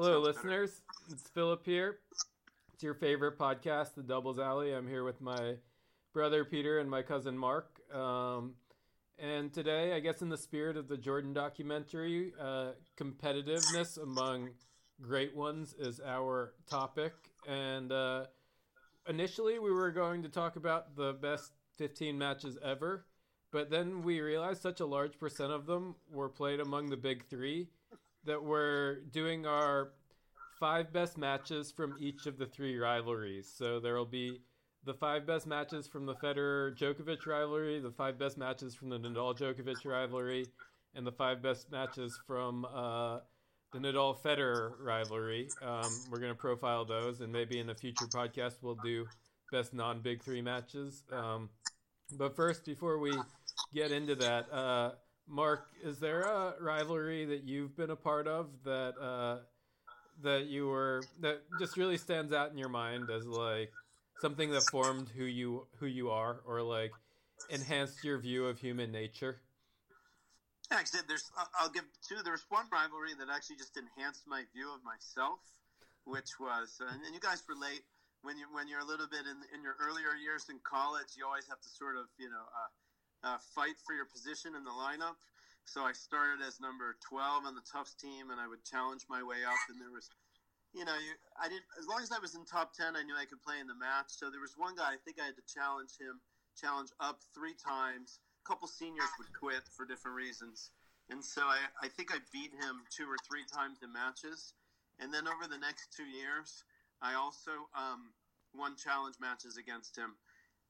Hello, listeners. Better. It's Philip here. It's your favorite podcast, The Doubles Alley. I'm here with my brother Peter and my cousin Mark. Um, and today, I guess, in the spirit of the Jordan documentary, uh, competitiveness among great ones is our topic. And uh, initially, we were going to talk about the best 15 matches ever. But then we realized such a large percent of them were played among the big three that we're doing our five best matches from each of the three rivalries. So there will be the five best matches from the Federer Djokovic rivalry, the five best matches from the Nadal Djokovic rivalry, and the five best matches from uh, the Nadal Federer rivalry. Um, we're going to profile those, and maybe in a future podcast, we'll do best non big three matches. Um, but first, before we get into that, uh, Mark, is there a rivalry that you've been a part of that uh, that you were that just really stands out in your mind as like something that formed who you who you are, or like enhanced your view of human nature? Yeah, actually, there's I'll give two. There's one rivalry that actually just enhanced my view of myself, which was, uh, and you guys relate when you when you're a little bit in in your earlier years in college, you always have to sort of you know. Uh, uh, fight for your position in the lineup. So I started as number 12 on the Tufts team, and I would challenge my way up. And there was, you know, you, I didn't. As long as I was in top 10, I knew I could play in the match. So there was one guy. I think I had to challenge him, challenge up three times. A couple seniors would quit for different reasons, and so I, I think I beat him two or three times in matches. And then over the next two years, I also um, won challenge matches against him.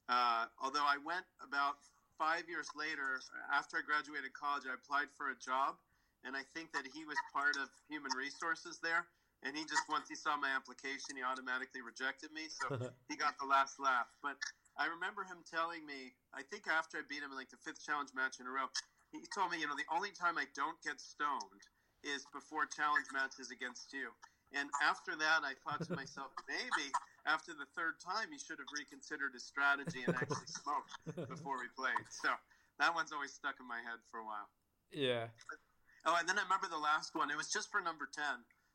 Uh, although I went about five years later, after I graduated college, I applied for a job, and I think that he was part of human resources there. And he just once he saw my application, he automatically rejected me, so he got the last laugh. But I remember him telling me, I think after I beat him in like the fifth challenge match in a row, he told me, you know, the only time I don't get stoned is before challenge matches against you. And after that, I thought to myself, maybe after the third time, he should have reconsidered his strategy and actually smoked before we played. So that one's always stuck in my head for a while. Yeah. Oh, and then I remember the last one. It was just for number 10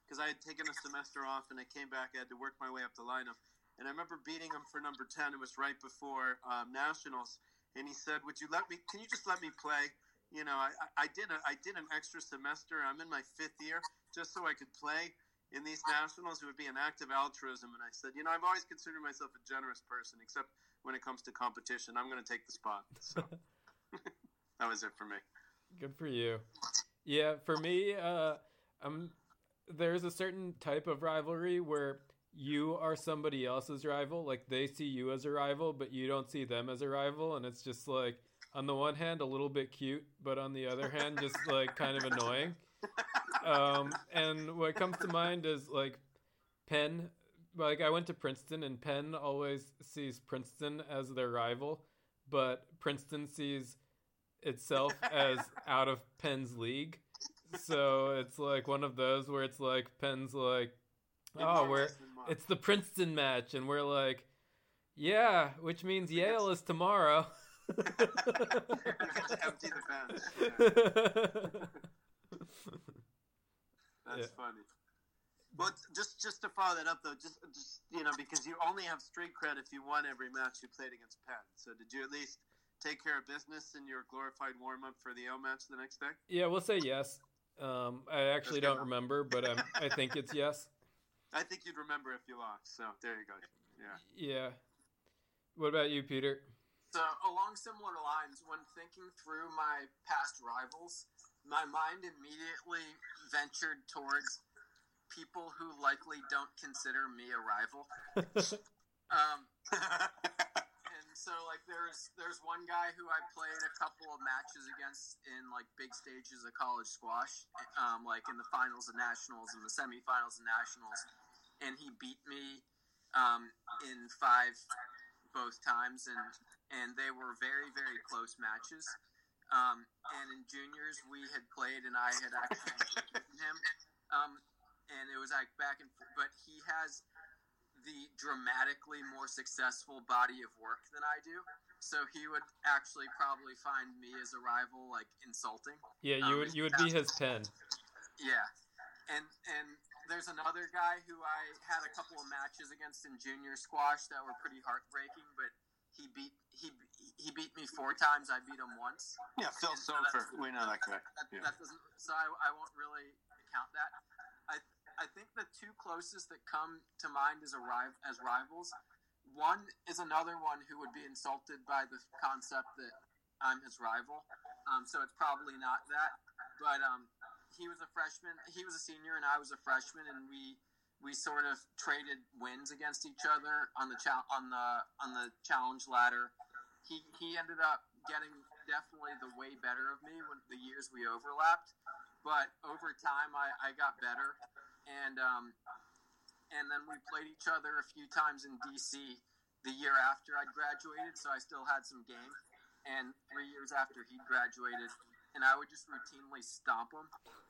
because I had taken a semester off and I came back. I had to work my way up the lineup. And I remember beating him for number 10. It was right before um, Nationals. And he said, Would you let me, can you just let me play? You know, I, I did a, I did an extra semester. I'm in my fifth year just so I could play in these nationals, it would be an act of altruism. And I said, you know, I've always considered myself a generous person, except when it comes to competition. I'm going to take the spot. So that was it for me. Good for you. Yeah, for me, uh, um, there's a certain type of rivalry where you are somebody else's rival. Like they see you as a rival, but you don't see them as a rival. And it's just like, on the one hand, a little bit cute, but on the other hand, just like kind of annoying um, and what comes to mind is like Penn. Like I went to Princeton, and Penn always sees Princeton as their rival, but Princeton sees itself as out of Penn's league. So it's like one of those where it's like Penn's like, oh, we're it's the Princeton match, and we're like, yeah, which means Yale is tomorrow. empty the bench. That's yeah. funny. But just just to follow that up though, just just you know because you only have street cred if you won every match you played against Penn. So did you at least take care of business in your glorified warm up for the O match the next day? Yeah, we'll say yes. Um, I actually don't remember, but I'm, I think it's yes. I think you'd remember if you lost. So there you go. Yeah. Yeah. What about you, Peter? So along similar lines, when thinking through my past rivals, my mind immediately ventured towards people who likely don't consider me a rival. um, and so, like, there's there's one guy who I played a couple of matches against in like big stages of college squash, um, like in the finals of nationals and the semifinals of nationals, and he beat me um, in five both times, and and they were very very close matches. Um, and in juniors, we had played, and I had actually beaten him. Um, and it was like back and forth. But he has the dramatically more successful body of work than I do. So he would actually probably find me as a rival like insulting. Yeah, you um, would you would be his Penn. Yeah, and and there's another guy who I had a couple of matches against in junior squash that were pretty heartbreaking, but he beat he he beat me four times. I beat him once. Yeah, Phil so Sofer. We know that guy. That, Yeah. that doesn't. So I, I won't really count that. I I think the two closest that come to mind as a rival as rivals. One is another one who would be insulted by the concept that I'm his rival. Um, so it's probably not that. But um, he was a freshman. He was a senior, and I was a freshman, and we we sort of traded wins against each other on the chal- on the on the challenge ladder. He he ended up getting definitely the way better of me when the years we overlapped. But over time, I, I got better, and um, and then we played each other a few times in DC the year after I'd graduated, so I still had some game. And three years after he graduated, and I would just routinely stomp him,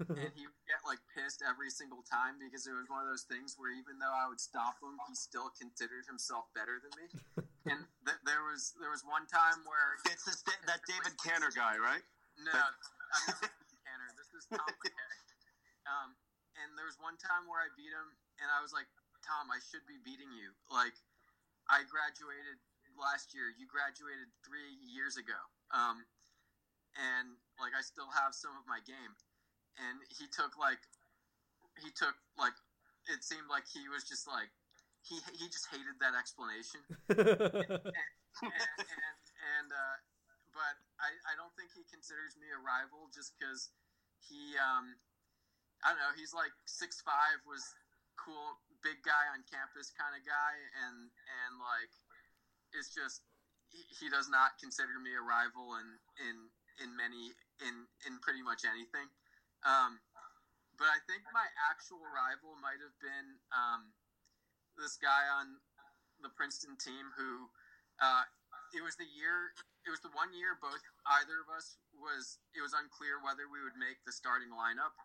and he would get like pissed every single time because it was one of those things where even though I would stomp him, he still considered himself better than me. And th- there was there was one time where It's this, Da- that David Canner guy, right? no, I'm not Tanner. This is Tom McKay. Um, and there was one time where I beat him, and I was like, Tom, I should be beating you. Like, I graduated last year. You graduated three years ago. Um, and like, I still have some of my game. And he took like, he took like, it seemed like he was just like, he he just hated that explanation. And, and, and uh, but I, I don't think he considers me a rival just because he um I don't know he's like six five was cool big guy on campus kind of guy. And and like it's just he, he does not consider me a rival in in in many in in pretty much anything. Um but I think my actual rival might have been um this guy on the Princeton team who uh, it was the year it was the one year both either of us was it was unclear whether we would make the starting lineup.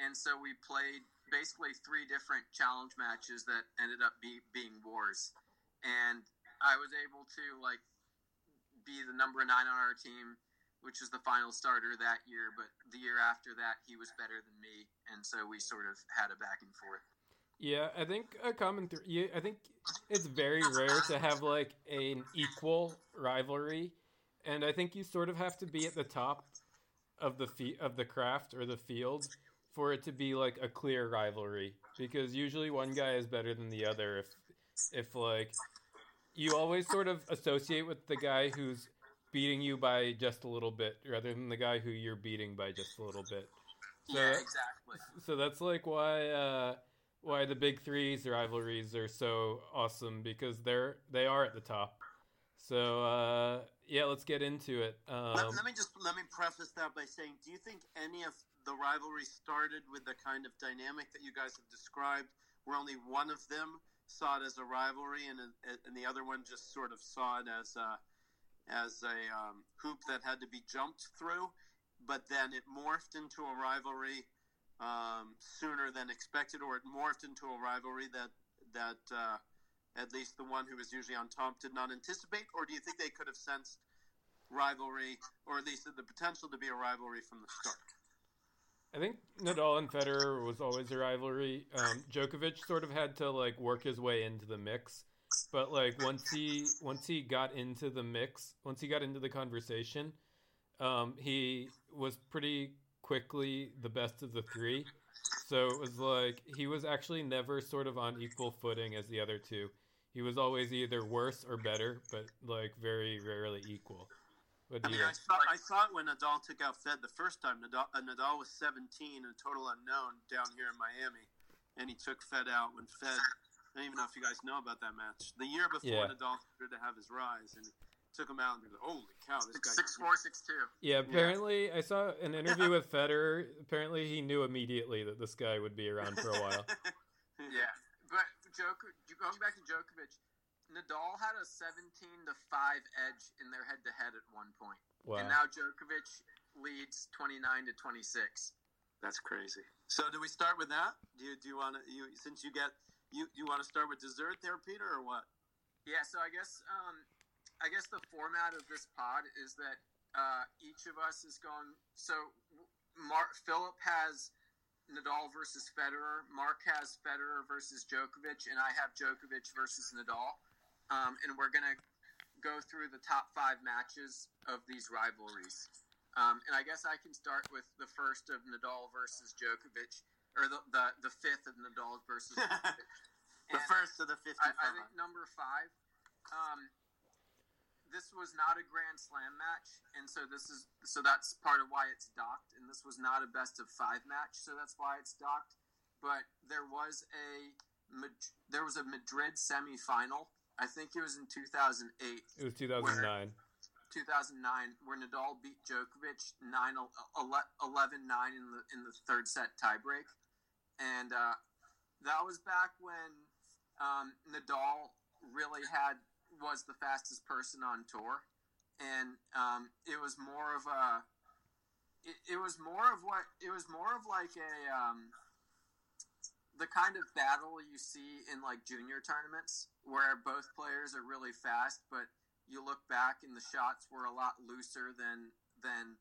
And so we played basically three different challenge matches that ended up be, being wars. And i was able to like be the number nine on our team which is the final starter that year. But the year after that he was better than me. And so we sort of had a back and forth Yeah, I think a common. Th- yeah, I think it's very rare to have like an equal rivalry, and I think you sort of have to be at the top of the fe- of the craft or the field for it to be like a clear rivalry. Because usually one guy is better than the other. If if like you always sort of associate with the guy who's beating you by just a little bit, rather than the guy who you're beating by just a little bit. So- yeah exactly So that's like why uh, why the big threes rivalries are so awesome because they're they are at the top. So uh, yeah, let's get into it. Um, let, let me just let me preface that by saying, do you think any of the rivalry started with the kind of dynamic that you guys have described, where only one of them saw it as a rivalry, and and the other one just sort of saw it as a as a um, hoop that had to be jumped through, but then it morphed into a rivalry um, sooner than expected, or it morphed into a rivalry that that uh, at least the one who was usually on top did not anticipate, or do you think they could have sensed rivalry, or at least the potential to be a rivalry from the start? I think Nadal and Federer was always a rivalry. Um, Djokovic sort of had to like work his way into the mix, but like once he once he got into the mix, once he got into the conversation, um, he was pretty quickly the best of the three. So it was like he was actually never sort of on equal footing as the other two. He was always either worse or better, but like very rarely equal. What I mean? I saw, I saw it when Nadal took out Fed the first time. Nadal, uh, Nadal was 17, a total unknown down here in Miami, and he took Fed out when Fed. I don't even know if you guys know about that match. The year before Yeah. Nadal started to have his rise, and took him out, and he was like, "Holy cow, this guy!" six four six two Yeah, apparently I saw an interview with Federer. Apparently he knew immediately that this guy would be around for a while. Yeah, but Djoko, going back to Djokovic, Nadal had a 17 to 5 edge in their head to head at one point. Wow. And now Djokovic leads 29 to 26. That's crazy. So, do we start with that? Do you do you want to you since you get you you want to start with dessert there, Peter, or what? Yeah, so I guess um, I guess the format of this pod is that uh, each of us is going. So, Mark Philip has Nadal versus Federer. Mark has Federer versus Djokovic, and I have Djokovic versus Nadal. Um, and we're gonna go through the top five matches of these rivalries. Um, and I guess I can start with the first of Nadal versus Djokovic, or the the, the fifth of Nadal versus. Djokovic. The first of the 50 I, I think number five. Um, this was not a Grand Slam match, and so this is so that's part of why it's docked. And this was not a best of five match, so that's why it's docked. But there was a there was a Madrid semifinal. I think it was in 2008. It was 2009. 2009 where Nadal beat Djokovic 9 11 9 in the in the third set tiebreak and uh, that was back when um, Nadal really had was the fastest person on tour and um, it was more of a it, it was more of what it was more of like a um, the kind of battle you see in like junior tournaments where both players are really fast but you look back and the shots were a lot looser than than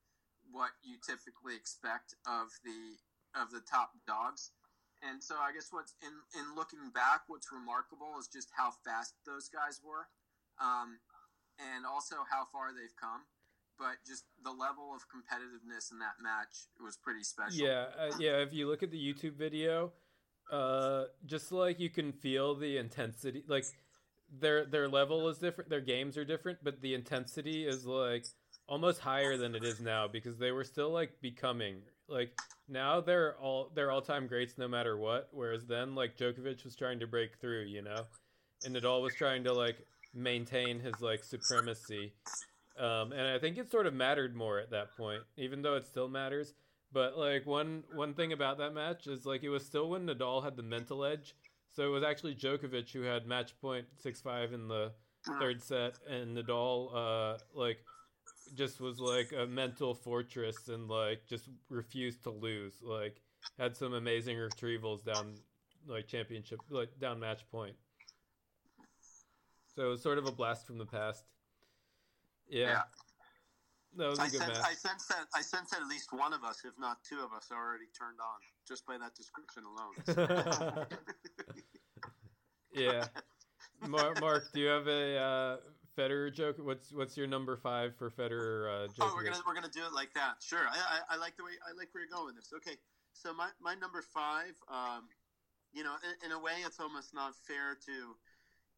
what you typically expect of the of the top dogs. And so I guess what's in in looking back, what's remarkable is just how fast those guys were, um, and also how far they've come. But just the level of competitiveness in that match was pretty special. Yeah, uh, yeah. If you look at the YouTube video, uh, just like you can feel the intensity, like their their level is different, their games are different, but the intensity is like almost higher than it is now because they were still like becoming like now they're all they're all time greats no matter what. Whereas then like Djokovic was trying to break through, you know, and Nadal was trying to like maintain his like supremacy. Um, and I think it sort of mattered more at that point, even though it still matters. But like one one thing about that match is like it was still when Nadal had the mental edge. So it was actually Djokovic who had match point six five in the third set, and Nadal uh like just was like a mental fortress and like just refused to lose. Like had some amazing retrievals down like championship like down match point. So it was sort of a blast from the past. Yeah. Yeah. That was a I good sense, match. I sense that I sense that at least one of us, if not two of us, are already turned on just by that description alone. yeah. Mark, Mark, do you have a uh, Federer joke? What's what's your number five for Federer? Uh, Djokovic? Oh, we're gonna we're gonna do it like that. Sure. I, I, I like the way I like where you're going with this. Okay. So my, my number five, um, you know, in, in a way, it's almost not fair to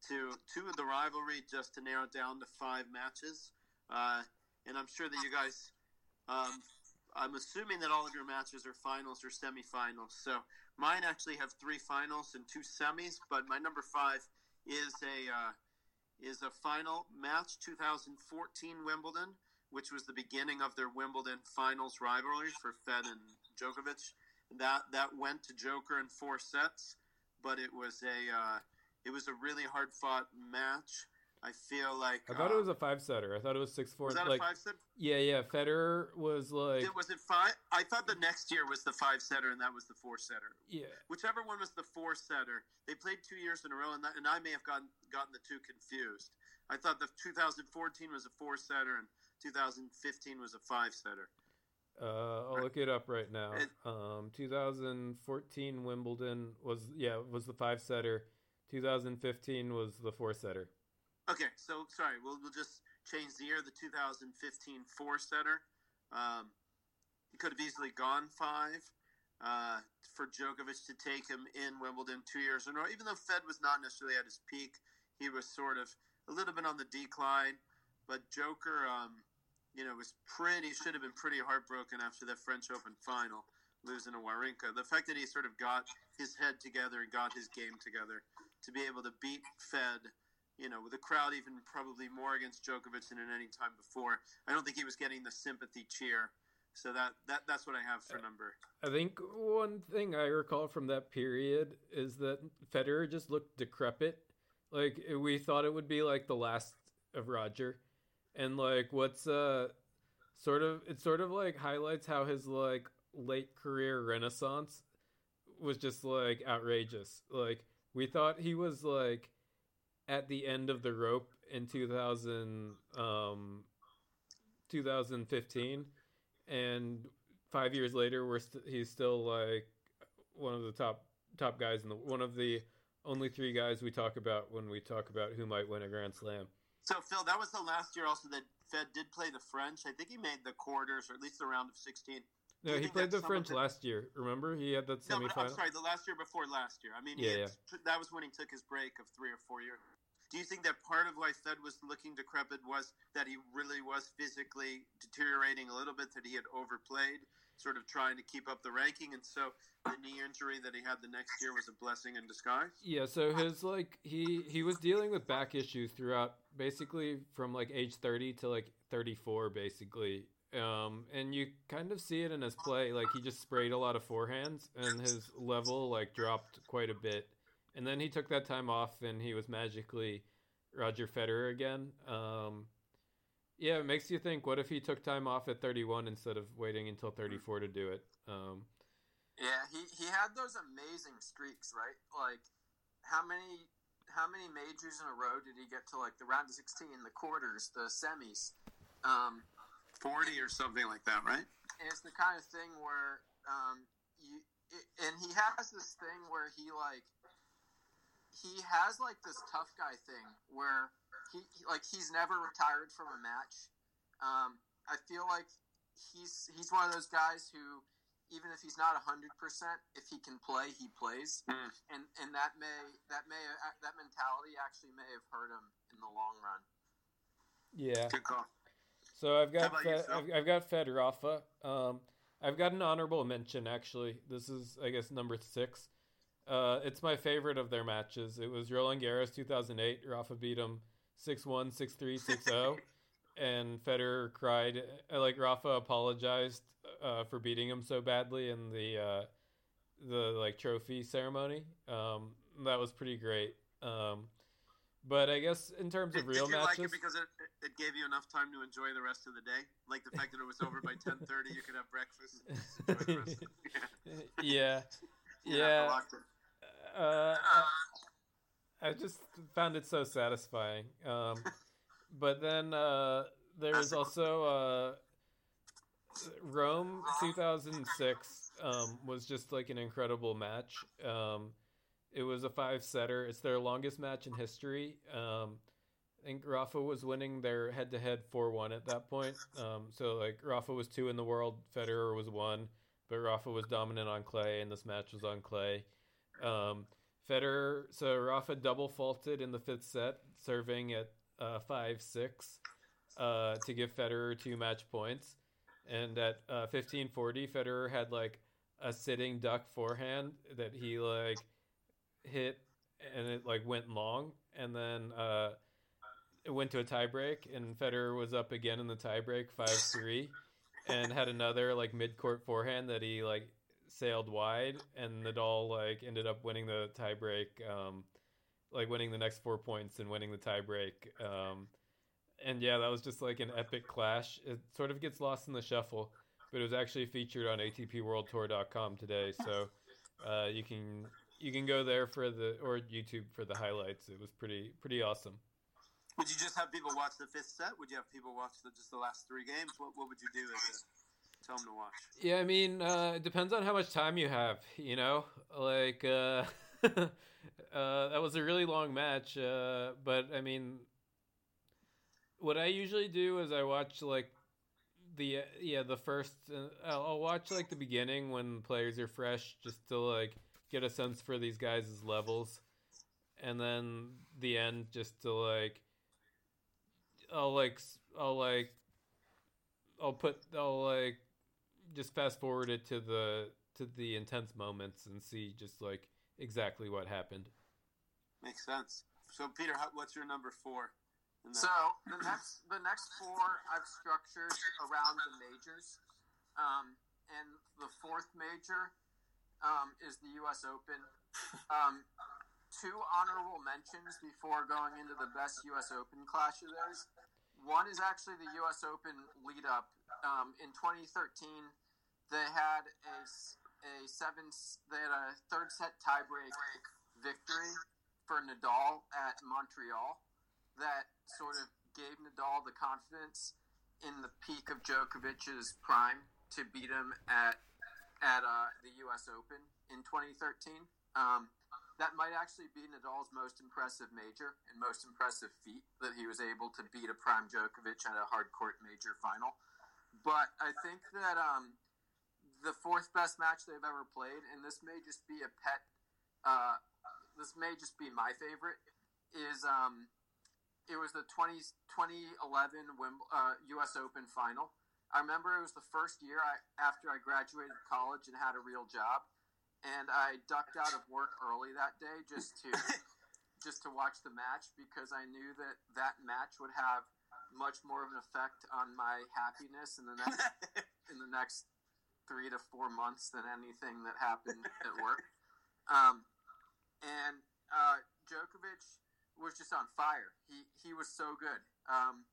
to two of the rivalry just to narrow down to five matches. Uh, and I'm sure that you guys, um, I'm assuming that all of your matches are finals or semifinals. So mine actually have three finals and two semis, but my number five is a uh, is a final match 2014 Wimbledon, which was the beginning of their Wimbledon finals rivalry for Fed and Djokovic. That that went to Joker in four sets, but it was a uh, it was a really hard fought match. I feel like I thought uh, it was a five setter. I thought it was six four. was that like a five set? yeah, yeah. Federer was like Did- was it five? I thought the next year was the five setter, and that was the four setter. yeah. Whichever one was the four setter, they played two years in a row, and, that, and I may have gotten gotten the two confused. I thought the 2014 was a four setter, and 2015 was a five setter. Uh, I'll look it up right now. It- Um, 2014 Wimbledon was yeah was the five setter. 2015 was the four setter. Okay, so sorry, we'll, we'll just change the year. The 2015 four setter. Um, he could have easily gone five uh, for Djokovic to take him in Wimbledon two years in a row. Even though Fed was not necessarily at his peak, he was sort of a little bit on the decline. But Joker, um, you know, was pretty should have been pretty heartbroken after that French Open final, losing to Wawrinka. The fact that he sort of got his head together and got his game together to be able to beat Fed you know, with a crowd even probably more against Djokovic than at any time before. I don't think he was getting the sympathy cheer. So that, that that's what I have for number. I think one thing I recall from that period is that Federer just looked decrepit. Like we thought it would be like the last of Roger, and like what's uh sort of it sort of like highlights how his like late career renaissance was just like outrageous. Like we thought he was like at the end of the rope in 2000 um 2015 and five years later we're st- he's still like one of the top top guys in the one of the only three guys we talk about when we talk about who might win a Grand Slam. So Phil, that was the last year also that Fed did play the French. I think he made the quarters or at least the round of sixteen. No, he played the French the... last year. Remember, he had that semifinal. No, I'm sorry, the last year before last year. I mean, yeah, yeah. that was when he took his break of three or four years. Do you think that part of why Fed was looking decrepit was that he really was physically deteriorating a little bit, that he had overplayed, sort of trying to keep up the ranking, and so the knee injury that he had the next year was a blessing in disguise? Yeah, so his like he he was dealing with back issues throughout basically from like age 30 to like 34 basically um, and you kind of see it in his play. Like he just sprayed a lot of forehands, and his level like dropped quite a bit. And then he took that time off, and he was magically Roger Federer again. Um, yeah, it makes you think. What if he took time off at 31 instead of waiting until 34 to do it? Um, yeah, he he had those amazing streaks, right? Like how many how many majors in a row did he get to like the round of 16, the quarters, the semis? Um, forty or something like that, right? And it's the kind of thing where um, you it, and he has this thing where he like he has like this tough guy thing where he, he like he's never retired from a match. Um, I feel like he's he's one of those guys who even if he's not hundred percent, if he can play, he plays, mm. and and that may that may that mentality actually may have hurt him in the long run. Yeah. Good call. So I've got Fed, I've, I've, got Fed Rafa. Um, I've got an honorable mention actually. This is I guess number six. Uh, it's my favorite of their matches. It was Roland Garros 2008. Rafa beat him 6-1, 6-3, 6-0. and Federer cried. Uh, like Rafa apologized uh, for beating him so badly in the uh, the like trophy ceremony. Um, that was pretty great. Um, but I guess in terms of did, real did you matches, like it because it, it gave you enough time to enjoy the rest of the day, like the fact that it was over by ten thirty, you could have breakfast. yeah, yeah. yeah. Uh, I just found it so satisfying. Um, but then uh, there was also uh, Rome 2006 um, was just like an incredible match. Um, it was a five setter. It's their longest match in history. Um, I think Rafa was winning their head to head 4 1 at that point. Um, so, like, Rafa was two in the world, Federer was one, but Rafa was dominant on clay, and this match was on clay. Um, Federer, so Rafa double faulted in the fifth set, serving at uh, 5 6 uh, to give Federer two match points. And at uh, 1540, Federer had like a sitting duck forehand that he like hit and it like went long, and then uh, it went to a tiebreak, and Federer was up again in the tiebreak, five three, and had another like mid court forehand that he like sailed wide, and Nadal like ended up winning the tiebreak, um, like winning the next four points and winning the tiebreak. Um, and yeah, that was just like an epic clash. It sort of gets lost in the shuffle, but it was actually featured on ATPWorldTour.com today, so uh, you can you can go there for the or YouTube for the highlights. It was pretty pretty awesome. Would you just have people watch the fifth set? Would you have people watch the, just the last three games? What what would you do tell them to watch? Yeah, I mean, uh, it depends on how much time you have. You know, like uh, uh, that was a really long match, uh, but I mean, what I usually do is I watch like the yeah the first. Uh, I'll watch like the beginning when players are fresh, just to like get a sense for these guys' levels, and then the end just to like, I'll like, I'll like, I'll put, I'll like, just fast forward it to the to the intense moments and see just like exactly what happened. Makes sense. So, Peter, what's your number four? So the next the next four I've structured around the majors, um, and the fourth major um, is the U.S. Open. Um, two honorable mentions before going into the best U.S. Open clash of theirs. One is actually the U.S. Open lead up. Um, in 2013, they had a, a seven they had a third set tiebreak victory for Nadal at Montreal that sort of gave Nadal the confidence in the peak of Djokovic's prime to beat him at at uh, the U.S. Open in 2013. Um, that might actually be Nadal's most impressive major and most impressive feat that he was able to beat a prime Djokovic at a hard court major final. But I think that um, the fourth best match they've ever played, and this may just be a pet, uh, this may just be my favorite, is um, it was the 20, 2011 Wimble, uh, U.S. Open final. I remember it was the first year I, after I graduated college and had a real job and I ducked out of work early that day just to just to watch the match because I knew that that match would have much more of an effect on my happiness in the next in the next three to four months than anything that happened at work. Um, and uh, Djokovic was just on fire. He he was so good. Um,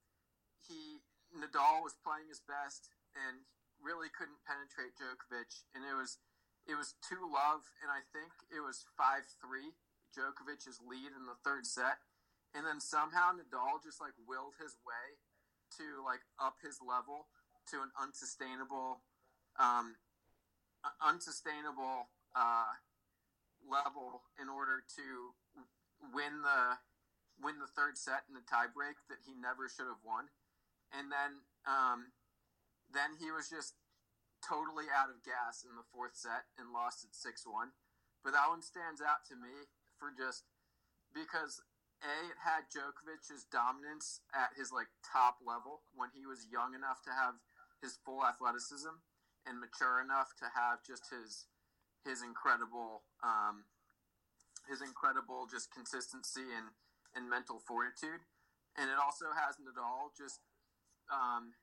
he Nadal was playing his best and really couldn't penetrate Djokovic, and it was it was two love, and I think it was five three. Djokovic's lead in the third set, and then somehow Nadal just like willed his way to like up his level to an unsustainable, um, unsustainable uh, level in order to win the win the third set in the tiebreak that he never should have won, and then um, then he was just totally out of gas in the fourth set and lost at 6 1. But that one stands out to me for just because A, it had Djokovic's dominance at his like top level when he was young enough to have his full athleticism and mature enough to have just his his incredible um, his incredible just consistency and, and mental fortitude. And it also has Nadal just um,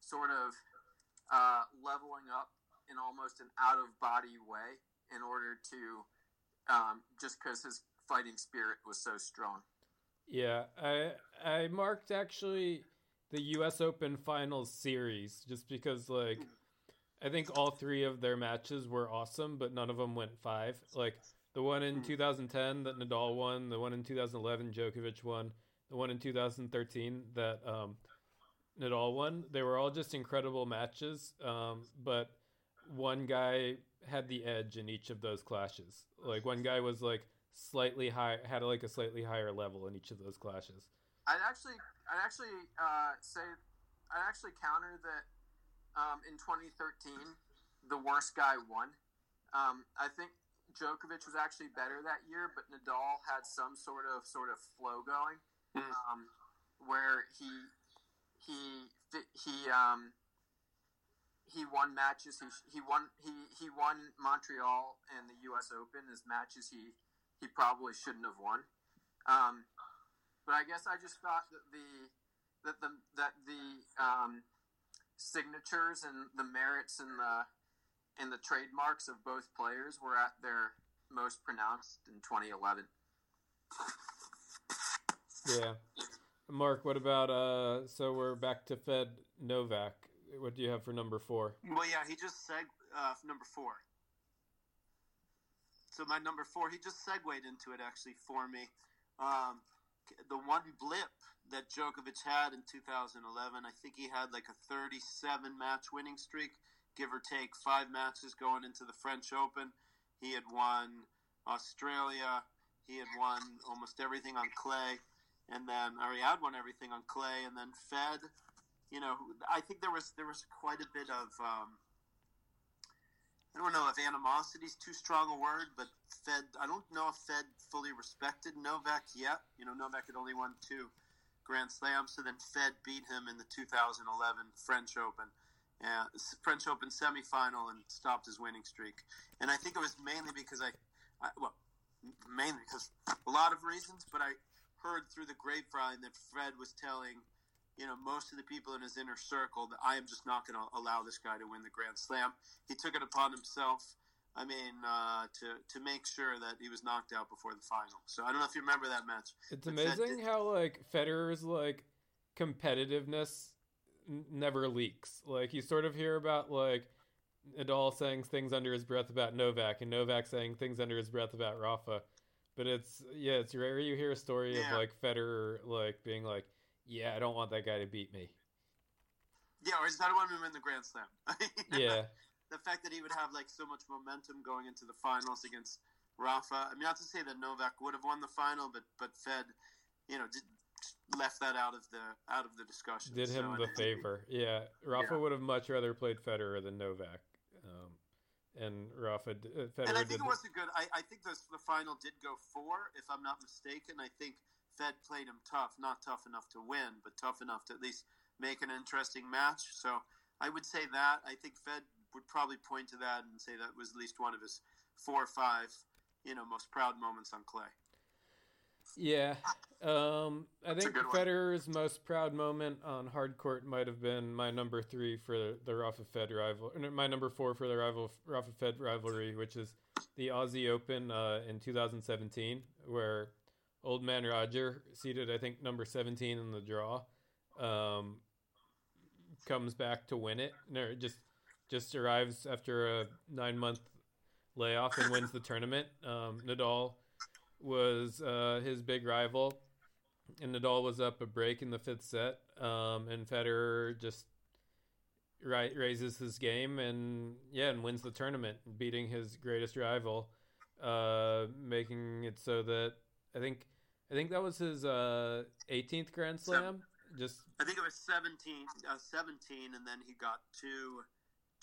sort of uh, leveling up in almost an out of body way in order to um, just because his fighting spirit was so strong. Yeah, I I marked actually the U.S. Open Finals series just because like I think all three of their matches were awesome, but none of them went five. Like the one in 2010 that Nadal won, the one in 2011 Djokovic won, the one in 2013 that um, Nadal won. They were all just incredible matches, um, but one guy had the edge in each of those clashes. Like one guy was like slightly high, had like a slightly higher level in each of those clashes. I'd actually, I'd actually uh, say, I'd actually counter that um, in 2013, the worst guy won. Um, I think Djokovic was actually better that year, but Nadal had some sort of sort of flow going, hmm. um, where he he he um he won matches. He he won he he won Montreal and the U.S. Open as matches he he probably shouldn't have won. Um, but I guess I just thought that the that the that the um, signatures and the merits and the and the trademarks of both players were at their most pronounced in 2011. Yeah. Mark, what about uh? So we're back to Fed Novak. What do you have for number four? Well, yeah, he just said uh, number four. So my number four, he just segued into it actually for me. Um, the one blip that Djokovic had in 2011, I think he had like a 37 match winning streak, give or take five matches going into the French Open. He had won Australia. He had won almost everything on clay and then Ariad won everything on clay, and then Fed. You know, I think there was there was quite a bit of um, I don't know if animosity is too strong a word, but Fed. I don't know if Fed fully respected Novak yet. You know, Novak had only won two Grand Slams, so then Fed beat him in the 2011 French Open. Uh, French Open semifinal and stopped his winning streak. And I think it was mainly because I, I well, mainly because a lot of reasons, but I heard through the grapevine that Fred was telling, you know, most of the people in his inner circle that I am just not going to allow this guy to win the Grand Slam. He took it upon himself. I mean, uh, to to make sure that he was knocked out before the final. So I don't know if you remember that match. It's amazing how like Federer's like competitiveness n- never leaks. Like you sort of hear about like Nadal saying things under his breath about Novak, and Novak saying things under his breath about Rafa. But it's yeah, it's rare you hear a story yeah. of like Federer like being like, "Yeah, I don't want that guy to beat me." Yeah, or he's not want to win the Grand Slam. yeah, the fact that he would have like so much momentum going into the finals against Rafa. I mean, not to say that Novak would have won the final, but but Fed, you know, did, left that out of the out of the discussion. Did him So, the favor. Yeah, Rafa Yeah. would have much rather played Federer than Novak. And Rafa, uh, Federer And I think it was a good. I, I think the final did go four, if I'm not mistaken. I think Fed played him tough, not tough enough to win, but tough enough to at least make an interesting match. So I would say that. I think Fed would probably point to that and say that was at least one of his four or five, you know, most proud moments on clay. Yeah, um, I think good one. Federer's most proud moment on hard court might have been my number three for the Rafa Fed rival, my number four for the rival Rafa Fed rivalry, which is the Aussie Open uh, in 2017, where Old Man Roger, seated I think number 17 in the draw, um, comes back to win it. No, just just arrives after a nine month layoff and wins the tournament. Um, Nadal was uh, his big rival, and Nadal was up a break in the fifth set, um, and Federer just right raises his game and yeah, and wins the tournament, beating his greatest rival, uh, making it so that I think I think that was his uh, 18th Grand Slam. Just I think it was 17, uh, 17 and then he got two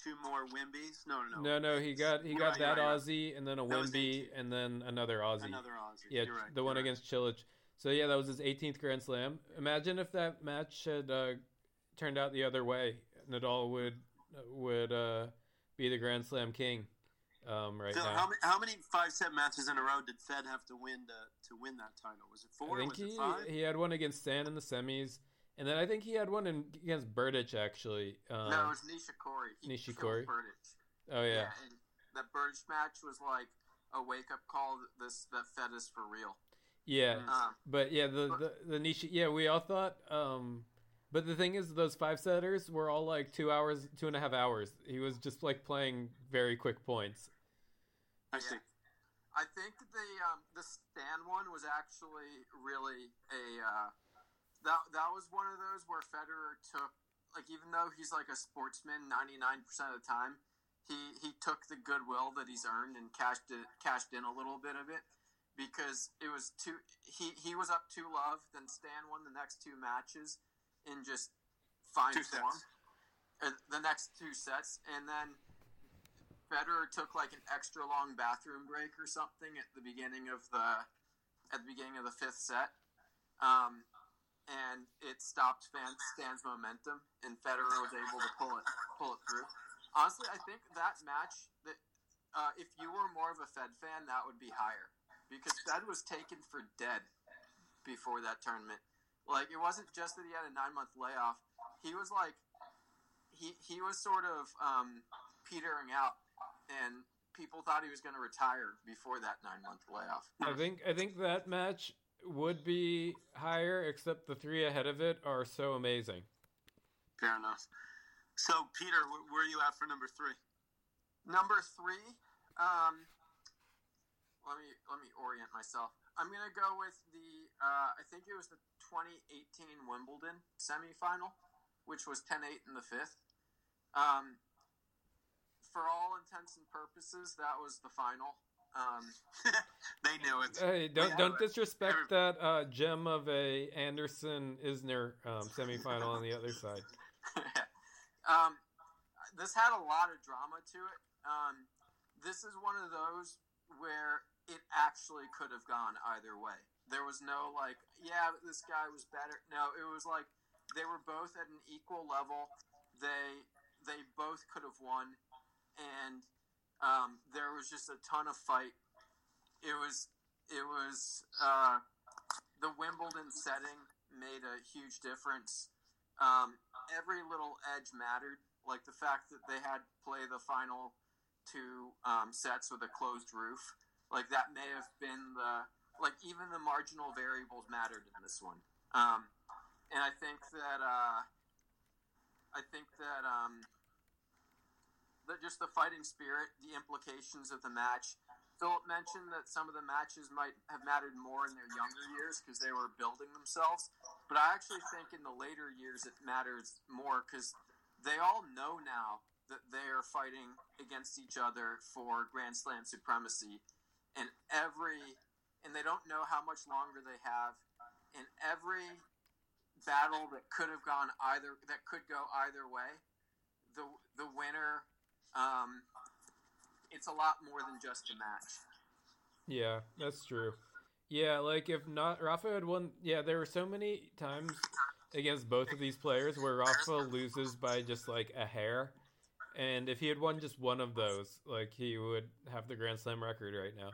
two more Wimbies. No, no, no, no, no. he got he got Right, that right, right. Aussie and then a That Wimby and then another Aussie. Another Aussie. Yeah, You're right, the one right. against Cilic. So yeah, that was his 18th Grand Slam. Imagine if that match had uh, turned out the other way. Nadal would would uh, be the Grand Slam king um, right Phil, now. how, many, how many five set matches in a row did Fed have to win to, to win that title? Was it four? I think was he it five? he had one against Stan in the semis, and then I think he had one in, against Berdych actually. Um, no, it was Nishikori. He Nishikori? killed Berdych. oh yeah. and that Berdych match was like a wake up call that this that Fed is for real. yeah, Um, But yeah, the the, the niche. Yeah, we all thought. Um, but the thing is, those five setters were all like two hours, two and a half hours. He was just like playing very quick points. I see. I think the um, the Stan one was actually really a uh, that that was one of those where Federer took like even though he's like a sportsman ninety nine percent of the time, he he took the goodwill that he's earned and cashed it cashed in a little bit of it because it was two he he was up two love then Stan won the next two matches in just fine Two form. Uh, the next two sets. And then Federer took like an extra long bathroom break or something at the beginning of the at the beginning of the fifth set, um, and it stopped Fan, Stan's momentum, and Federer was able to pull it pull it through. Honestly, I think that match that uh, if you were more of a Fed fan, that would be higher because Fed was taken for dead before that tournament. Like it wasn't just that he had a nine month layoff; he was like he he was sort of um, petering out, and people thought he was going to retire before that nine month layoff. I think I think that match would be higher, except the three ahead of it are so amazing. Fair enough. So, Peter, where are you at for number three? Number three, um, let me let me orient myself. I'm gonna go with the uh, I think it was the 2018 Wimbledon semifinal, which was 10-8 in the fifth. Um, for all intents and purposes, that was the final. Um, they knew it. Hey, don't Yeah, don't disrespect that uh, gem of a Anderson Isner um, semifinal on the other side. um, this had a lot of drama to it. Um, this is one of those where it actually could have gone either way. There was no like, yeah, this guy was better. No, it was like they were both at an equal level. They they both could have won, and um, there was just a ton of fight. It was it was uh, the Wimbledon setting made a huge difference. Um, every little edge mattered, like the fact that they had play the final two um, sets with a closed roof. Like that may have been the like even the marginal variables mattered in this one. Um, and I think that uh, I think that um, that just the fighting spirit, the implications of the match. Philip mentioned that some of the matches might have mattered more in their younger years because they were building themselves. But I actually think in the later years it matters more because they all know now that they are fighting against each other for Grand Slam supremacy, and every and they don't know how much longer they have, and every battle that could have gone either that could go either way, the the winner, um, it's a lot more than just a match. Yeah, that's true. Yeah, like if not Rafa had won. Yeah, there were so many times against both of these players where Rafa loses by just like a hair, and if he had won just one of those, like he would have the Grand Slam record right now.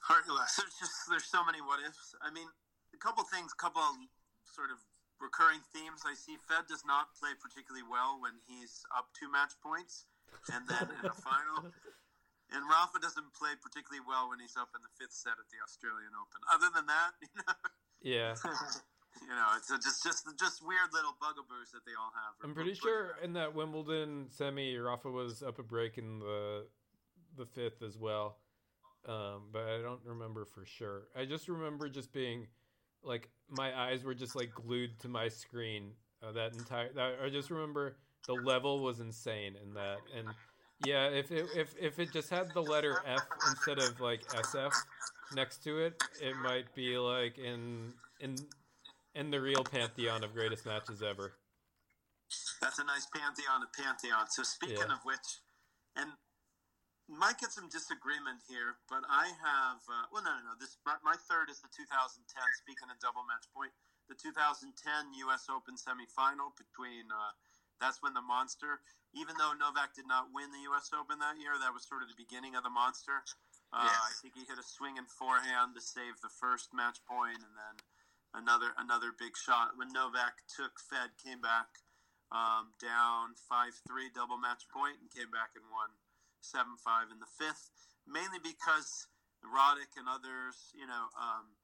Heartless. There's just there's so many what ifs. I mean, a couple things, couple sort of recurring themes I see. Fed does not play particularly well when he's up two match points, and then in a final. And Rafa doesn't play particularly well when he's up in the fifth set at the Australian Open. Other than that, you know. Yeah. you know, it's just just just weird little bugaboos that they all have. I'm pretty sure in that Wimbledon semi, Rafa was up a break in the the fifth as well, um, but I don't remember for sure. I just remember just being like my eyes were just like glued to my screen uh, that entire. That, I just remember the level was insane in that, and yeah, if it, if if it just had the letter F instead of like SF next to it, it might be like in in in the real pantheon of greatest matches ever. That's a nice pantheon of pantheon. So speaking yeah. of which, and might get some disagreement here, but I have uh, well, no, no, no. This my, my, third is the 2010. Speaking of double match point, the 2010 U.S. Open semifinal between. Uh, that's when the monster. Even though Novak did not win the U.S. Open that year, that was sort of the beginning of the monster. Uh, yes. I think he hit a swing swinging forehand to save the first match point, and then another another big shot when Novak took Fed came back um, down five three double match point and came back and won seven five in the fifth, mainly because Roddick and others, you know, um,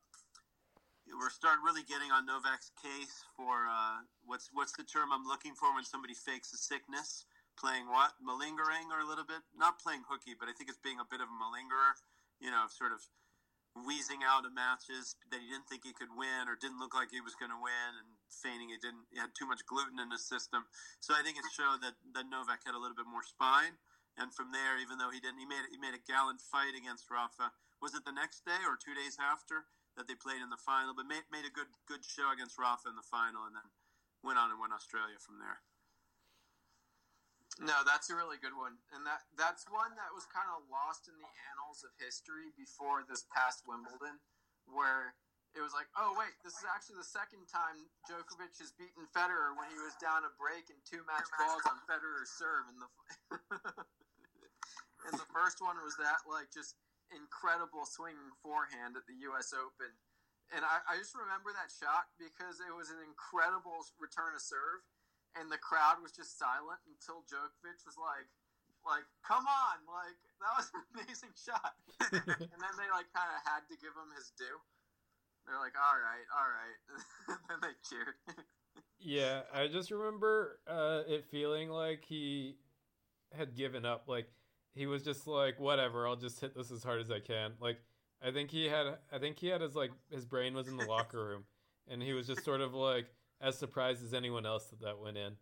we're really getting on Novak's case for uh, what's what's the term I'm looking for when somebody fakes a sickness playing what malingering or a little bit not playing hooky, but I think it's being a bit of a malingerer. You know, sort of wheezing out of matches that he didn't think he could win or didn't look like he was going to win and feigning he didn't he had too much gluten in his system. So I think it showed that that Novak had a little bit more spine. And from there, even though he didn't, he made he made a gallant fight against Rafa. Was it the next day or two days after that they played in the final? But made made a good good show against Rafa in the final, and then went on and won Australia from there. No, that's a really good one, and that that's one that was kind of lost in the annals of history before this past Wimbledon, where it was like, oh wait, this is actually the second time Djokovic has beaten Federer when he was down a break and two match balls on Federer's serve, in the and the first one was that like just incredible swinging forehand at the U.S. Open, and I, I just remember that shot because it was an incredible return of serve and the crowd was just silent until Djokovic was like, like, come on, like that was an amazing shot. and then they like kind of had to give him his due. They're like, all right, all right. and then they cheered. yeah, I just remember uh, it feeling like he had given up. Like he was just like, whatever, I'll just hit this as hard as I can. Like I think he had, I think he had his like his brain was in the locker room, and he was just sort of like as surprised as anyone else that that went in.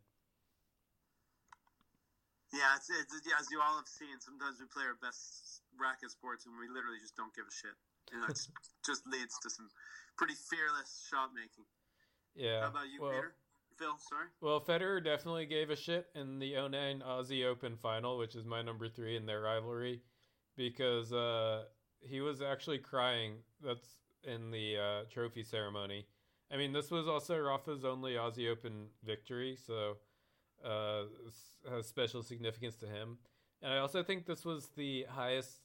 Yeah, it's, it's, as you all have seen, sometimes we play our best racket sports and we literally just don't give a shit. You know, it just leads to some pretty fearless shot making. Yeah. How about you, well, Peter? Phil, sorry. Well, Federer definitely gave a shit in the 09 Aussie Open final, which is my number three in their rivalry, because uh, he was actually crying. That's in the uh, trophy ceremony I mean, this was also Rafa's only Aussie Open victory, so uh, has special significance to him. And I also think this was the highest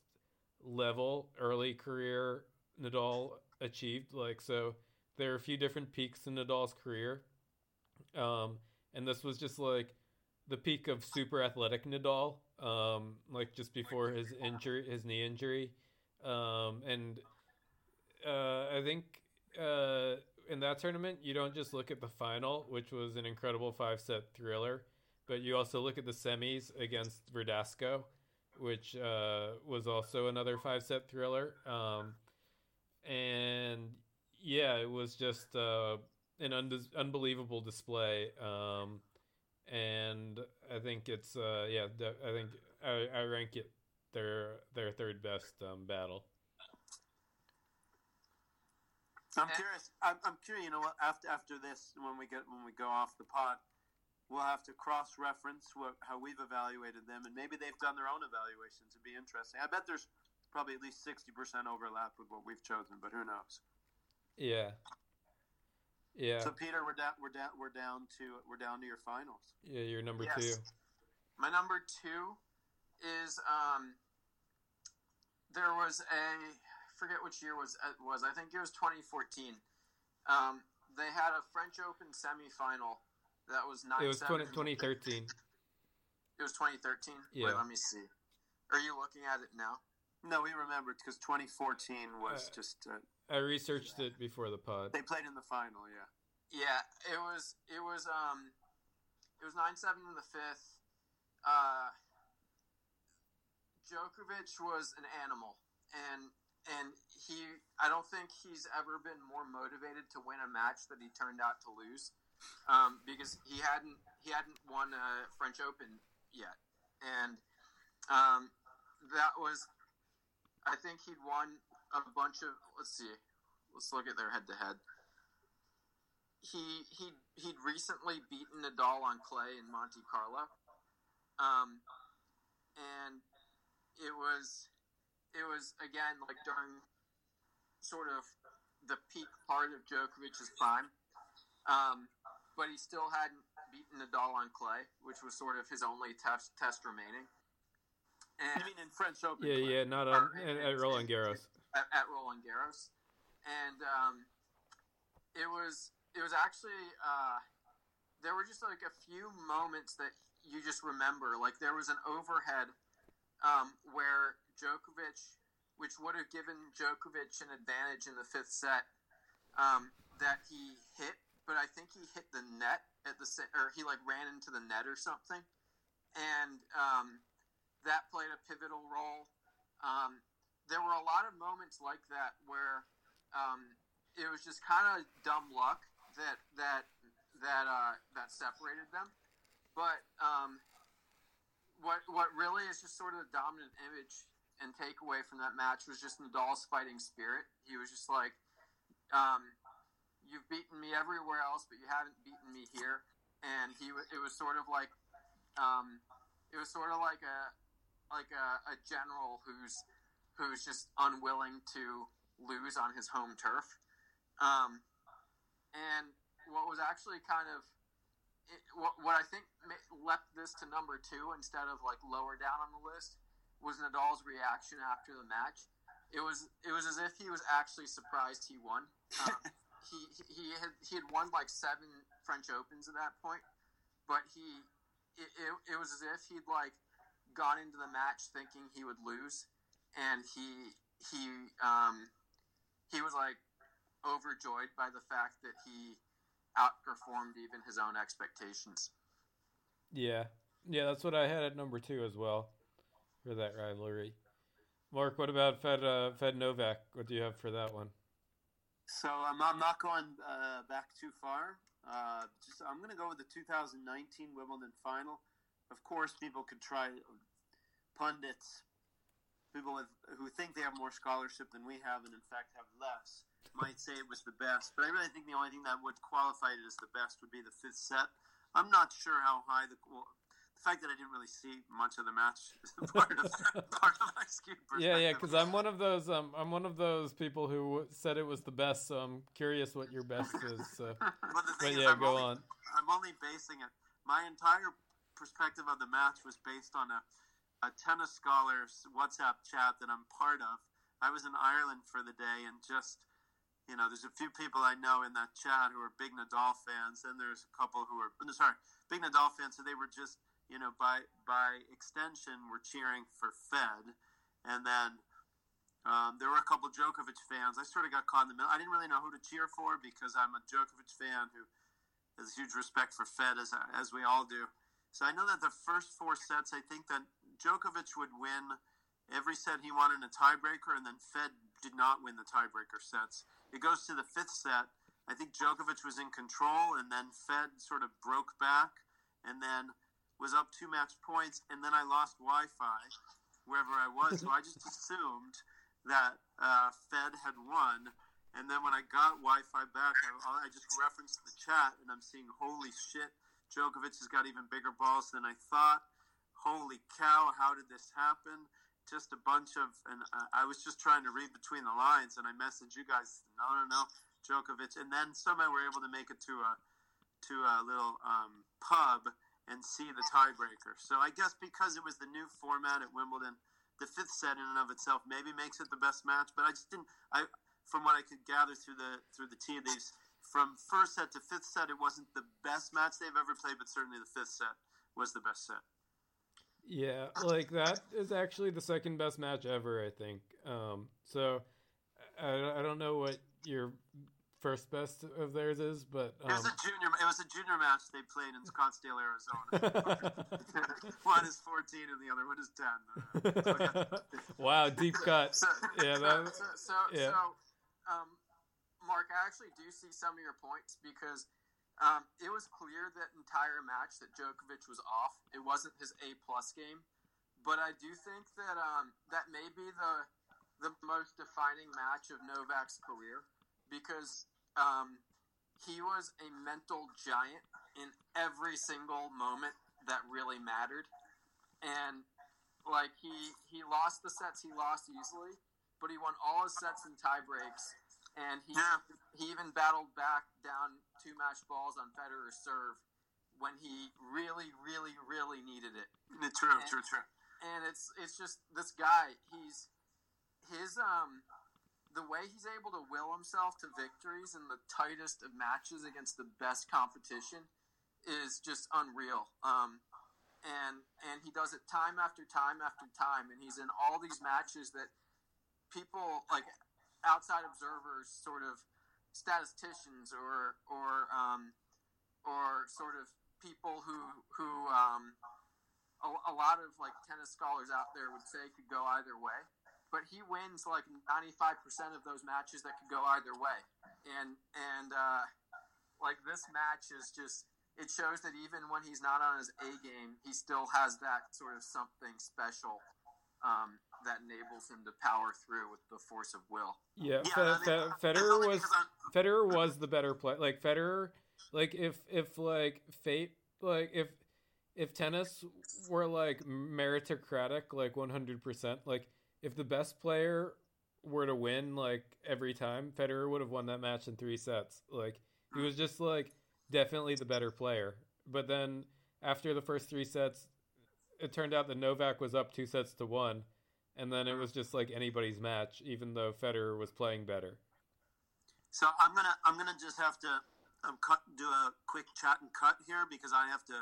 level early career Nadal achieved. Like, so there are a few different peaks in Nadal's career. Um, and this was just like the peak of super athletic Nadal, um, like just before his injury, his knee injury. Um, and uh, I think uh, in that tournament, you don't just look at the final, which was an incredible five set thriller, but you also look at the semis against Verdasco, which uh, was also another five set thriller. Um, and yeah, it was just uh, an un- unbelievable display. Um, and I think it's uh, yeah, I think I, I rank it their their third best um, battle. I'm curious. I'm, I'm curious. You know what? After after this, when we get when we go off the pod, we'll have to cross reference how we've evaluated them, and maybe they've done their own evaluations. It'd be interesting. I bet there's probably at least sixty percent overlap with what we've chosen, but who knows? Yeah. Yeah. So Peter, we're down. We're down. We're down to we're down to your finals. Yeah, you're number Yes. two. My number two is um, there was a I forget which year was it was I think it was 2014. Um, they had a French Open semifinal that was nine. It was 20, 2013. It was 2013. Yeah. Wait, let me see. Are you looking at it now? No, we remembered because 2014 was Uh, just uh, I researched it before the pod. they played in the final. Yeah. Yeah, it was. It was. Um, it was nine seven in the fifth. Uh, Djokovic was an animal, and and he. I don't think he's ever been more motivated to win a match that he turned out to lose, um, because he hadn't he hadn't won a French Open yet, and um, that was. I think he'd won a bunch of. Let's see. Let's look at their head to head he he he'd recently beaten Nadal on clay in Monte Carlo, um, and it was it was again like during sort of the peak part of Djokovic's prime, um, but he still hadn't beaten Nadal on clay, which was sort of his only test test remaining. And You mean in French Open? Yeah, play? yeah, not on at, at Roland Garros. at, at Roland Garros, and um, it was it was actually uh, there were just like a few moments that you just remember. Like there was an overhead um, where Djokovic, which would have given Djokovic an advantage in the fifth set, um, that he hit, but I think he hit the net at the sa- or he like ran into the net or something, and um, that played a pivotal role. Um, there were a lot of moments like that where um, it was just kind of dumb luck that that that uh, that separated them. But um, what what really is just sort of the dominant image and takeaway from that match was just Nadal's fighting spirit. He was just like, um, "You've beaten me everywhere else, but you haven't beaten me here." And he it was sort of like um, it was sort of like a like a, a general who's who's just unwilling to lose on his home turf. Um, and what was actually kind of it, what, what I think leapt this to number two instead of like lower down on the list was Nadal's reaction after the match. It was it was as if he was actually surprised he won. Uh, he he had he had won like seven French Opens at that point, but he it, it, it was as if he'd like gone into the match thinking he would lose, and he he um he was like overjoyed by the fact that he outperformed even his own expectations. Yeah, yeah, that's what I had at number two as well for that rivalry. Mark, what about Fed uh, Fed Novak? What do you have for that one? So I'm, I'm not going uh, back too far. Uh, just I'm going to go with the 2019 Wimbledon final. Of course, people could try pundits, people with, who think they have more scholarship than we have, and in fact have less, might say it was the best. But I really think the only thing that would qualify it as the best would be the fifth set. I'm not sure how high the well, the fact that I didn't really see much of the match is part of part of my skewed perspective. Yeah, yeah, because I'm one of those. Um, I'm one of those people who said it was the best. So I'm curious what your best is. So, But the but thing is, yeah, I'm go only, on. I'm only basing it. My entire perspective of the match was based on a, a tennis scholars WhatsApp chat that I'm part of. I was in Ireland for the day, and just you know, there's a few people I know in that chat who are big Nadal fans, and there's a couple who are no, sorry, big Nadal fans. So they were just you know by by extension were cheering for Fed, and then. Um, there were a couple Djokovic fans. I sort of got caught in the middle. I didn't really know who to cheer for because I'm a Djokovic fan who has huge respect for Fed as as we all do. So I know that the first four sets, I think that Djokovic would win every set he won in a tiebreaker, and then Fed did not win the tiebreaker sets. It goes to the fifth set. I think Djokovic was in control, and then Fed sort of broke back and then was up two match points, and then I lost Wi-Fi wherever I was, so I just assumed that uh, Fed had won. And then when I got Wi-Fi back, I, I just referenced the chat, and I'm seeing, holy shit, Djokovic has got even bigger balls than I thought. Holy cow, how did this happen? Just a bunch of, and I was just trying to read between the lines, and I messaged you guys, no, no, no, Djokovic, and then somehow we're able to make it to a to a little um, pub and see the tiebreaker. So I guess because it was the new format at Wimbledon, the fifth set in and of itself maybe makes it the best match. But I just didn't. I from what I could gather through the through the tea leaves, from first set to fifth set, it wasn't the best match they've ever played, but certainly the fifth set was the best set. Yeah, like that is actually the second best match ever, I think. Um, so I, I don't know what your first best of theirs is, but um, it was a um, junior. It was a junior match they played in Scottsdale, Arizona. one is fourteen and the other one is ten. wow, deep cut. So, yeah, that, so, so, yeah. so um, Mark, I actually do see some of your points because um, it was clear that entire match that Djokovic was off. It wasn't his A plus game, but I do think that um, that may be the the most defining match of Novak's career because um, he was a mental giant in every single moment that really mattered. And like he he lost the sets he lost easily, but he won all his sets in tie breaks. And he yeah. he even battled back down two match balls on Federer's serve when he really, really, really needed it. True, and, true, true. And it's it's just this guy. He's his um the way he's able to will himself to victories in the tightest of matches against the best competition is just unreal. Um, and and he does it time after time after time, and he's in all these matches that people like outside observers, sort of statisticians or or um, or sort of people who who um, a, a lot of like tennis scholars out there would say could go either way but he wins like 95% of those matches that could go either way. And and uh, like this match is just it shows that even when he's not on his A game, he still has that sort of something special um, that enables him to power through with the force of will. Yeah, yeah Fe- Fe- Federer was Federer was the better player. Like Federer, like if if like fate, like if if tennis were like meritocratic, like one hundred percent, like if the best player were to win like every time, Federer would have won that match in three sets. Like he was just like definitely the better player. But then after the first three sets, it turned out that Novak was up two sets to one, and then it was just like anybody's match, even though Federer was playing better. So I'm gonna I'm gonna just have to um, cut do a quick chat and cut here because I have to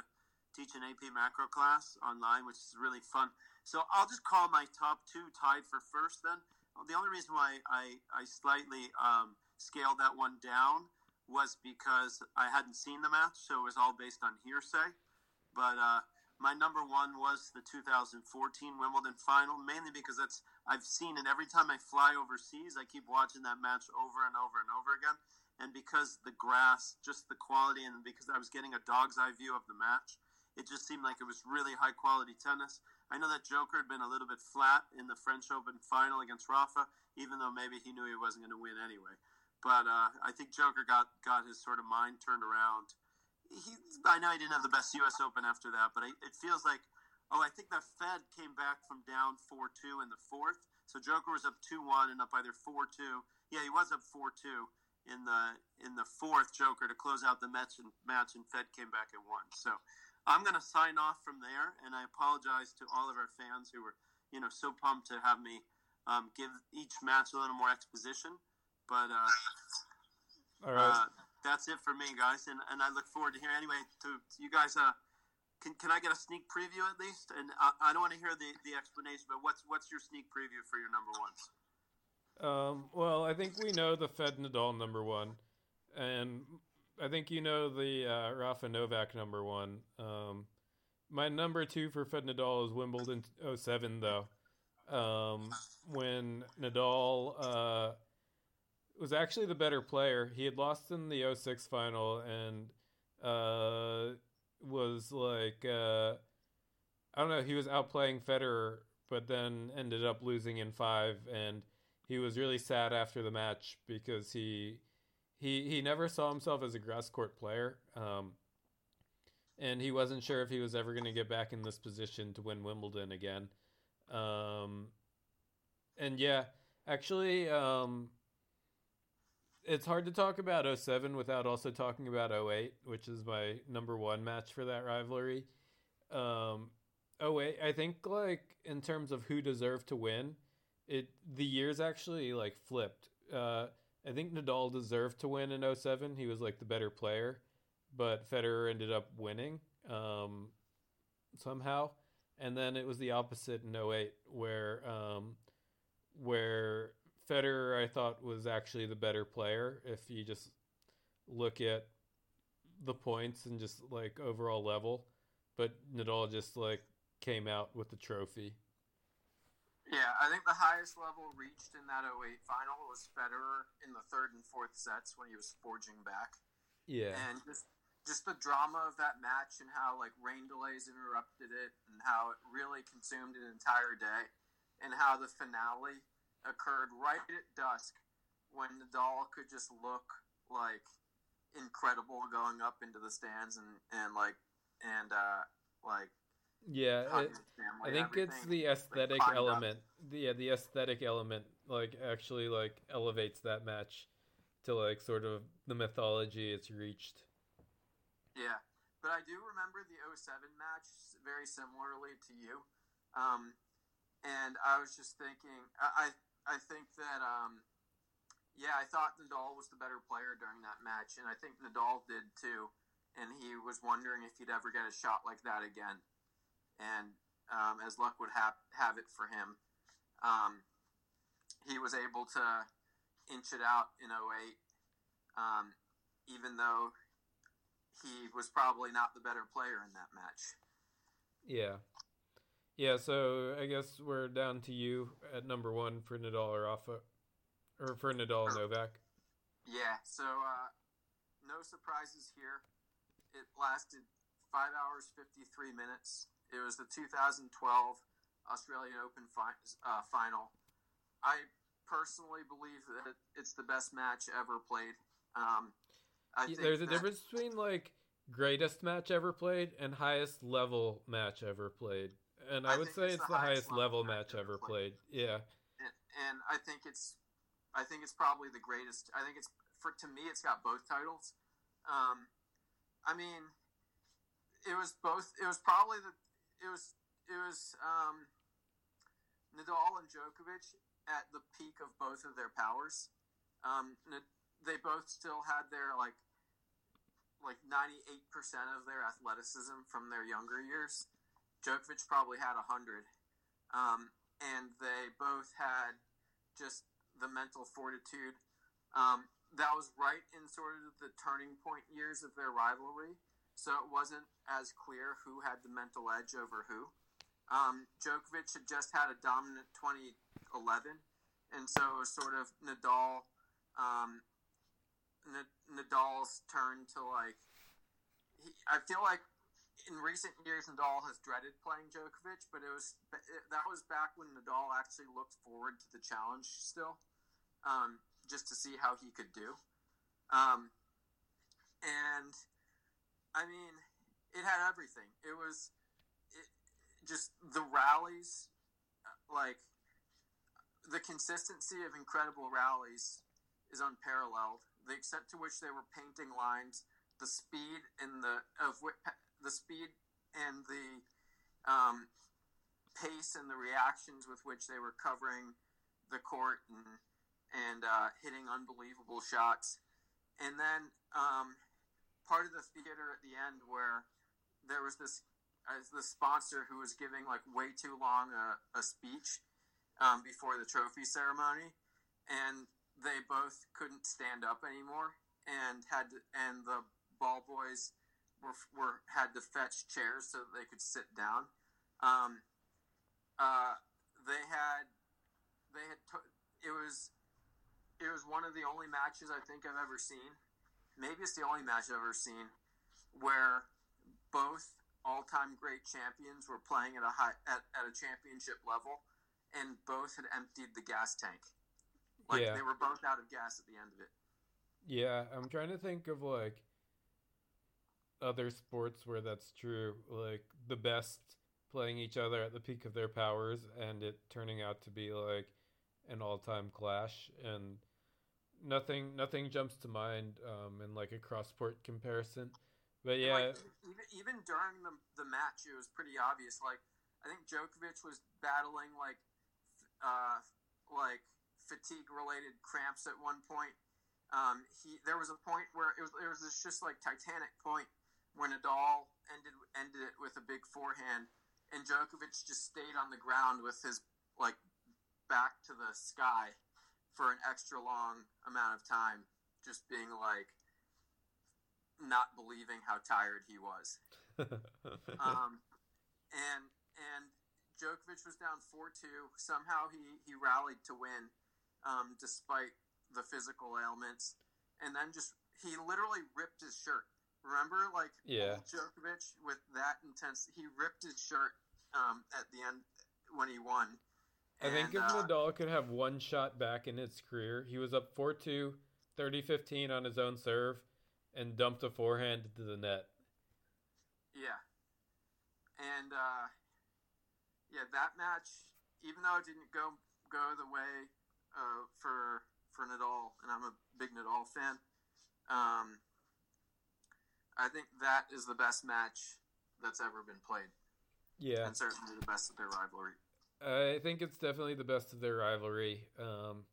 teach an AP macro class online, which is really fun. So I'll just call my top two tied for first then. The only reason why I, I slightly um, scaled that one down was because I hadn't seen the match, so it was all based on hearsay. But uh, my number one was the 2014 Wimbledon final, mainly because that's I've seen it every time I fly overseas. I keep watching that match over and over and over again, and because the grass, just the quality, and because I was getting a dog's eye view of the match, it just seemed like it was really high quality tennis. I know that Joker had been a little bit flat in the French Open final against Rafa, even though maybe he knew he wasn't going to win anyway. But uh, I think Joker got, got his sort of mind turned around. He, I know he didn't have the best U.S. Open after that, but I, it feels like, oh, I think the Fed came back from down 4 2 in the fourth. So Joker was up 2 1 and up either 4 2. Yeah, he was up 4 2 in the in the fourth Joker to close out the match and, match, and Fed came back and won. So I'm going to sign off from there, and I apologize to all of our fans who were, you know, so pumped to have me um, give each match a little more exposition. But uh, all right, uh, that's it for me, guys, and, and I look forward to hearing anyway to, to you guys. Uh, can, can I get a sneak preview at least? And I, I don't want to hear the, the explanation, but what's what's your sneak preview for your number ones? Um, well, I think we know the Fed Nadal number one, and I think you know the uh, Rafa Novak number one. Um, my number two for Fed Nadal is Wimbledon 07, though. Um, when Nadal uh, was actually the better player, he had lost in the 06 final, and uh, was like uh, I don't know, he was outplaying Federer, but then ended up losing in five, and he was really sad after the match because he he he never saw himself as a grass court player. Um, and he wasn't sure if he was ever going to get back in this position to win Wimbledon again. Um, and yeah, actually, um, it's hard to talk about 07 without also talking about 08, which is my number one match for that rivalry. Um, 08, I think like in terms of who deserved to win, it the years actually like flipped. Uh, I think Nadal deserved to win in 07. He was like the better player, but Federer ended up winning um, somehow. And then it was the opposite in 08 where um, where Federer I thought was actually the better player if you just look at the points and just like overall level, but Nadal just like came out with the trophy. Yeah, I think the highest level reached in that 08 final was Federer in the third and fourth sets when he was forging back. Yeah. And just just the drama of that match and how like rain delays interrupted it and how it really consumed an entire day and how the finale occurred right at dusk when Nadal could just look like incredible going up into the stands and and like and uh like yeah it, i think it's the aesthetic like element the, yeah the aesthetic element like actually like elevates that match to like sort of the mythology it's reached. Yeah but i do remember the 07 match very similarly to you. Um and i was just thinking i i think that um yeah i thought nadal was the better player during that match and i think nadal did too and he was wondering if he'd ever get a shot like that again and um, as luck would have have it for him, um, he was able to inch it out in 08, um, even though he was probably not the better player in that match. Yeah. Yeah, so I guess we're down to you at number one for Nadal or Rafa, or for Nadal Novak. Yeah, so uh, no surprises here. It lasted five hours, 53 minutes. It was the 2012 Australian Open fi- uh, final. I personally believe that it's the best match ever played. Um, There's a difference between like greatest match ever played and highest level match ever played. And I, I would say it's, it's the, highest, highest level, match, match ever played. played. Yeah. And, and, I think it's I think it's probably the greatest. I think it's for to me it's got both titles. Um, I mean, it was both it was probably the it was it was um, Nadal and Djokovic at the peak of both of their powers. Um, they both still had their like like ninety eight percent of their athleticism from their younger years. Djokovic probably had hundred, um, and they both had just the mental fortitude. Um, that was right in sort of the turning point years of their rivalry so it wasn't as clear who had the mental edge over who. Um, Djokovic had just had a dominant 2011, and so it was sort of Nadal, um, Nadal's turn to like. He, I feel like in recent years Nadal has dreaded playing Djokovic, but it was that was back when Nadal actually looked forward to the challenge still, um, just to see how he could do. Um, and I mean, it had everything. It was it, just the rallies, like the consistency of incredible rallies is unparalleled. The extent to which they were painting lines, the speed and the of the speed and the um, pace and the reactions with which they were covering the court and and uh, hitting unbelievable shots, and then um, part of the theater at the end where there was this uh, the sponsor who was giving like way too long a, a speech um, before the trophy ceremony, and they both couldn't stand up anymore and had to, and the ball boys were, were had to fetch chairs so that they could sit down. Um, uh, they had they had t- it was it was one of the only matches I think I've ever seen maybe it's the only match I've ever seen where both all-time great champions were playing at a high at, at a championship level, and both had emptied the gas tank. Like Yeah. they were both out of gas at the end of it. Yeah, I'm trying to think of like other sports where that's true, like the best playing each other at the peak of their powers and it turning out to be like an all-time clash and nothing nothing jumps to mind um in like a cross-sport comparison. But yeah, like, even even during the the match, it was pretty obvious. Like I think Djokovic was battling like uh like fatigue related cramps at one point. Um, he there was a point where it was it was just like Titanic point where Nadal ended ended it with a big forehand, and Djokovic just stayed on the ground with his like back to the sky for an extra long amount of time, just being like not believing how tired he was. Um, and and Djokovic was down four two. Somehow he he rallied to win, um, despite the physical ailments, and then just he literally ripped his shirt. Remember, like Yeah. Djokovic with that intense, he ripped his shirt um, at the end when he won. I think And, if uh, Nadal could have one shot back in his career, he was up 4-2, 30-15 on his own serve and dumped a forehand into the net. Yeah. And uh, yeah, that match, even though it didn't go go the way uh, for for Nadal, and I'm a big Nadal fan, um, I think that is the best match that's ever been played, Yeah. and certainly the best of their rivalry. I think it's definitely the best of their rivalry. Um,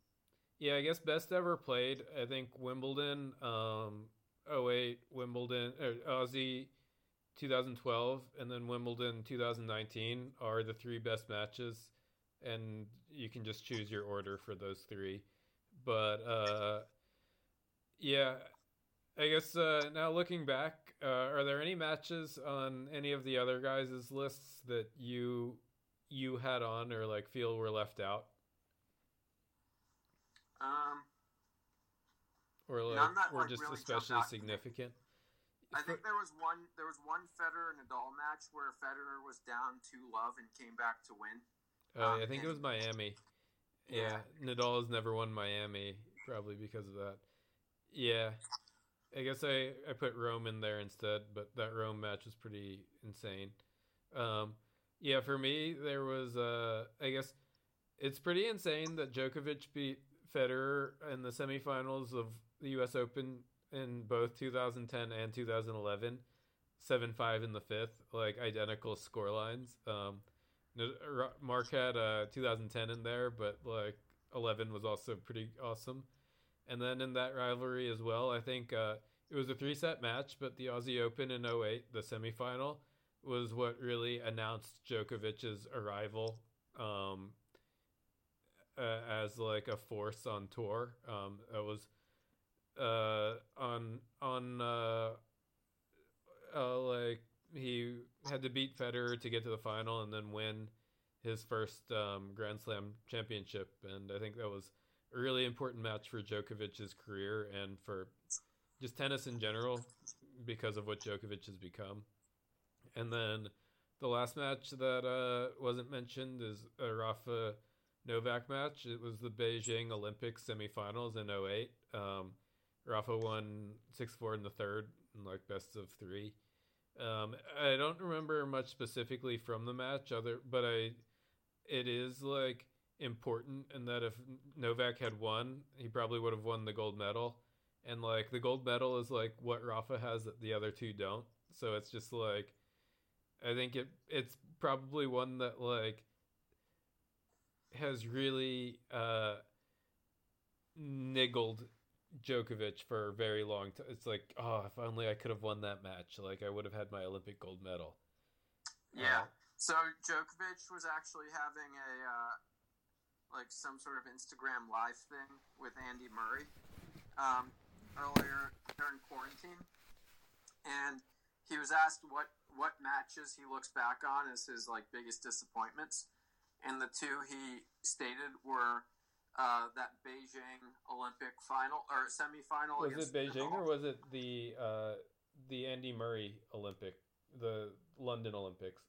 yeah, I guess best ever played. I think Wimbledon, um, 08, Wimbledon, or Aussie 2012, and then Wimbledon 2019 are the three best matches, and you can just choose your order for those three. But uh, yeah, I guess uh, now looking back, uh, are there any matches on any of the other guys' lists that you you had on or like feel were left out Um, or like that, were like, just really especially jumped out to me. significant? I think there was one there was one Federer Nadal match where Federer was down two love and came back to win. Oh, um, yeah, I think it was Miami. Yeah, Nadal has never won Miami, probably because of that. Yeah, I guess I I put Rome in there instead, but that Rome match was pretty insane. Um, yeah, for me there was uh, I guess it's pretty insane that Djokovic beat Federer in the semifinals of the U.S. Open in both 2010 and 2011, seven five in the fifth, like identical score lines. Um, Mark had uh, 2010 in there, but like 11 was also pretty awesome. And then in that rivalry as well, I think uh, it was a three set match, but the Aussie Open in 08, the semifinal, was what really announced Djokovic's arrival um, uh, as like a force on tour. Um, it was uh, on on uh, uh, like he had to beat Federer to get to the final and then win his first um, Grand Slam championship, and I think that was a really important match for Djokovic's career and for just tennis in general because of what Djokovic has become. And then the last match that uh, wasn't mentioned is a Rafa Novak match. It was the Beijing Olympics semifinals in 08. Um, Rafa won 6 4 in the third, like best of three. Um, I don't remember much specifically from the match, other, but I, it is like important in that if Novak had won, he probably would have won the gold medal, and like the gold medal is like what Rafa has that the other two don't. So it's just like, I think it it's probably one that like has really uh niggled Djokovic for a very long time. It's like, oh, if only I could have won that match. Like I would have had my Olympic gold medal. Yeah. Uh, So Djokovic was actually having a uh, like some sort of Instagram live thing with Andy Murray um, earlier during quarantine, and he was asked what what matches he looks back on as his like biggest disappointments, and the two he stated were uh, that Beijing Olympic final or semifinal. was it Beijing or was it the uh, the Andy Murray Olympic the London Olympics.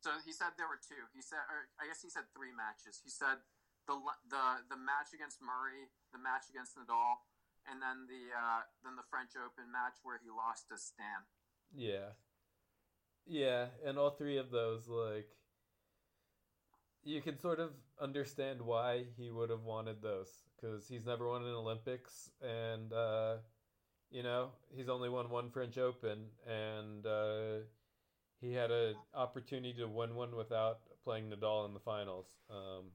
So he said there were two. He said, or I guess he said three matches. He said the the the match against Murray, the match against Nadal, and then the uh, then the French Open match where he lost to Stan. Yeah, yeah, and all three of those, like, you can sort of understand why he would have wanted those because he's never won an Olympics, and uh, you know he's only won one French Open, and uh, he had an opportunity to win one without playing Nadal in the finals. Um,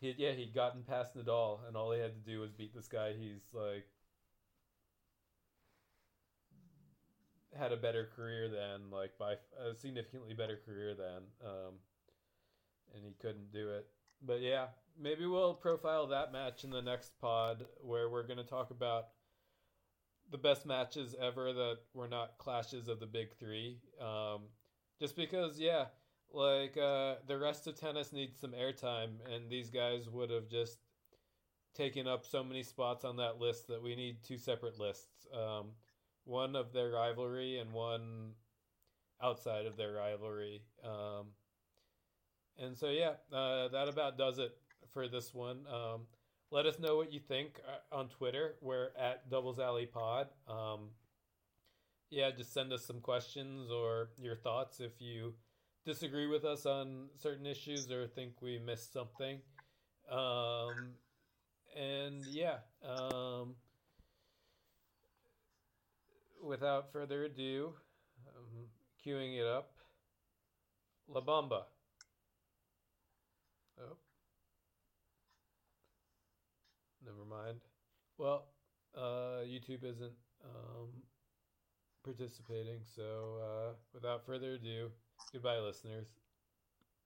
he yeah he'd gotten past Nadal, and all he had to do was beat this guy. He's like had a better career than like by a significantly better career than, um, and he couldn't do it. But yeah, maybe we'll profile that match in the next pod where we're going to talk about the best matches ever that were not clashes of the big three. Um, just because, yeah, like uh, the rest of tennis needs some airtime, and these guys would have just taken up so many spots on that list that we need two separate lists. Um, one of their rivalry and one outside of their rivalry. Um, and so, yeah, uh, that about does it for this one. Um, let us know what you think uh, on Twitter. We're at Doubles Alley Pod. Um, yeah, just send us some questions or your thoughts if you disagree with us on certain issues or think we missed something. Um, and yeah, um, without further ado, um, queuing it up, La Bamba. Oh. Never mind. Well, uh, YouTube isn't um, participating, so uh, without further ado, goodbye, listeners.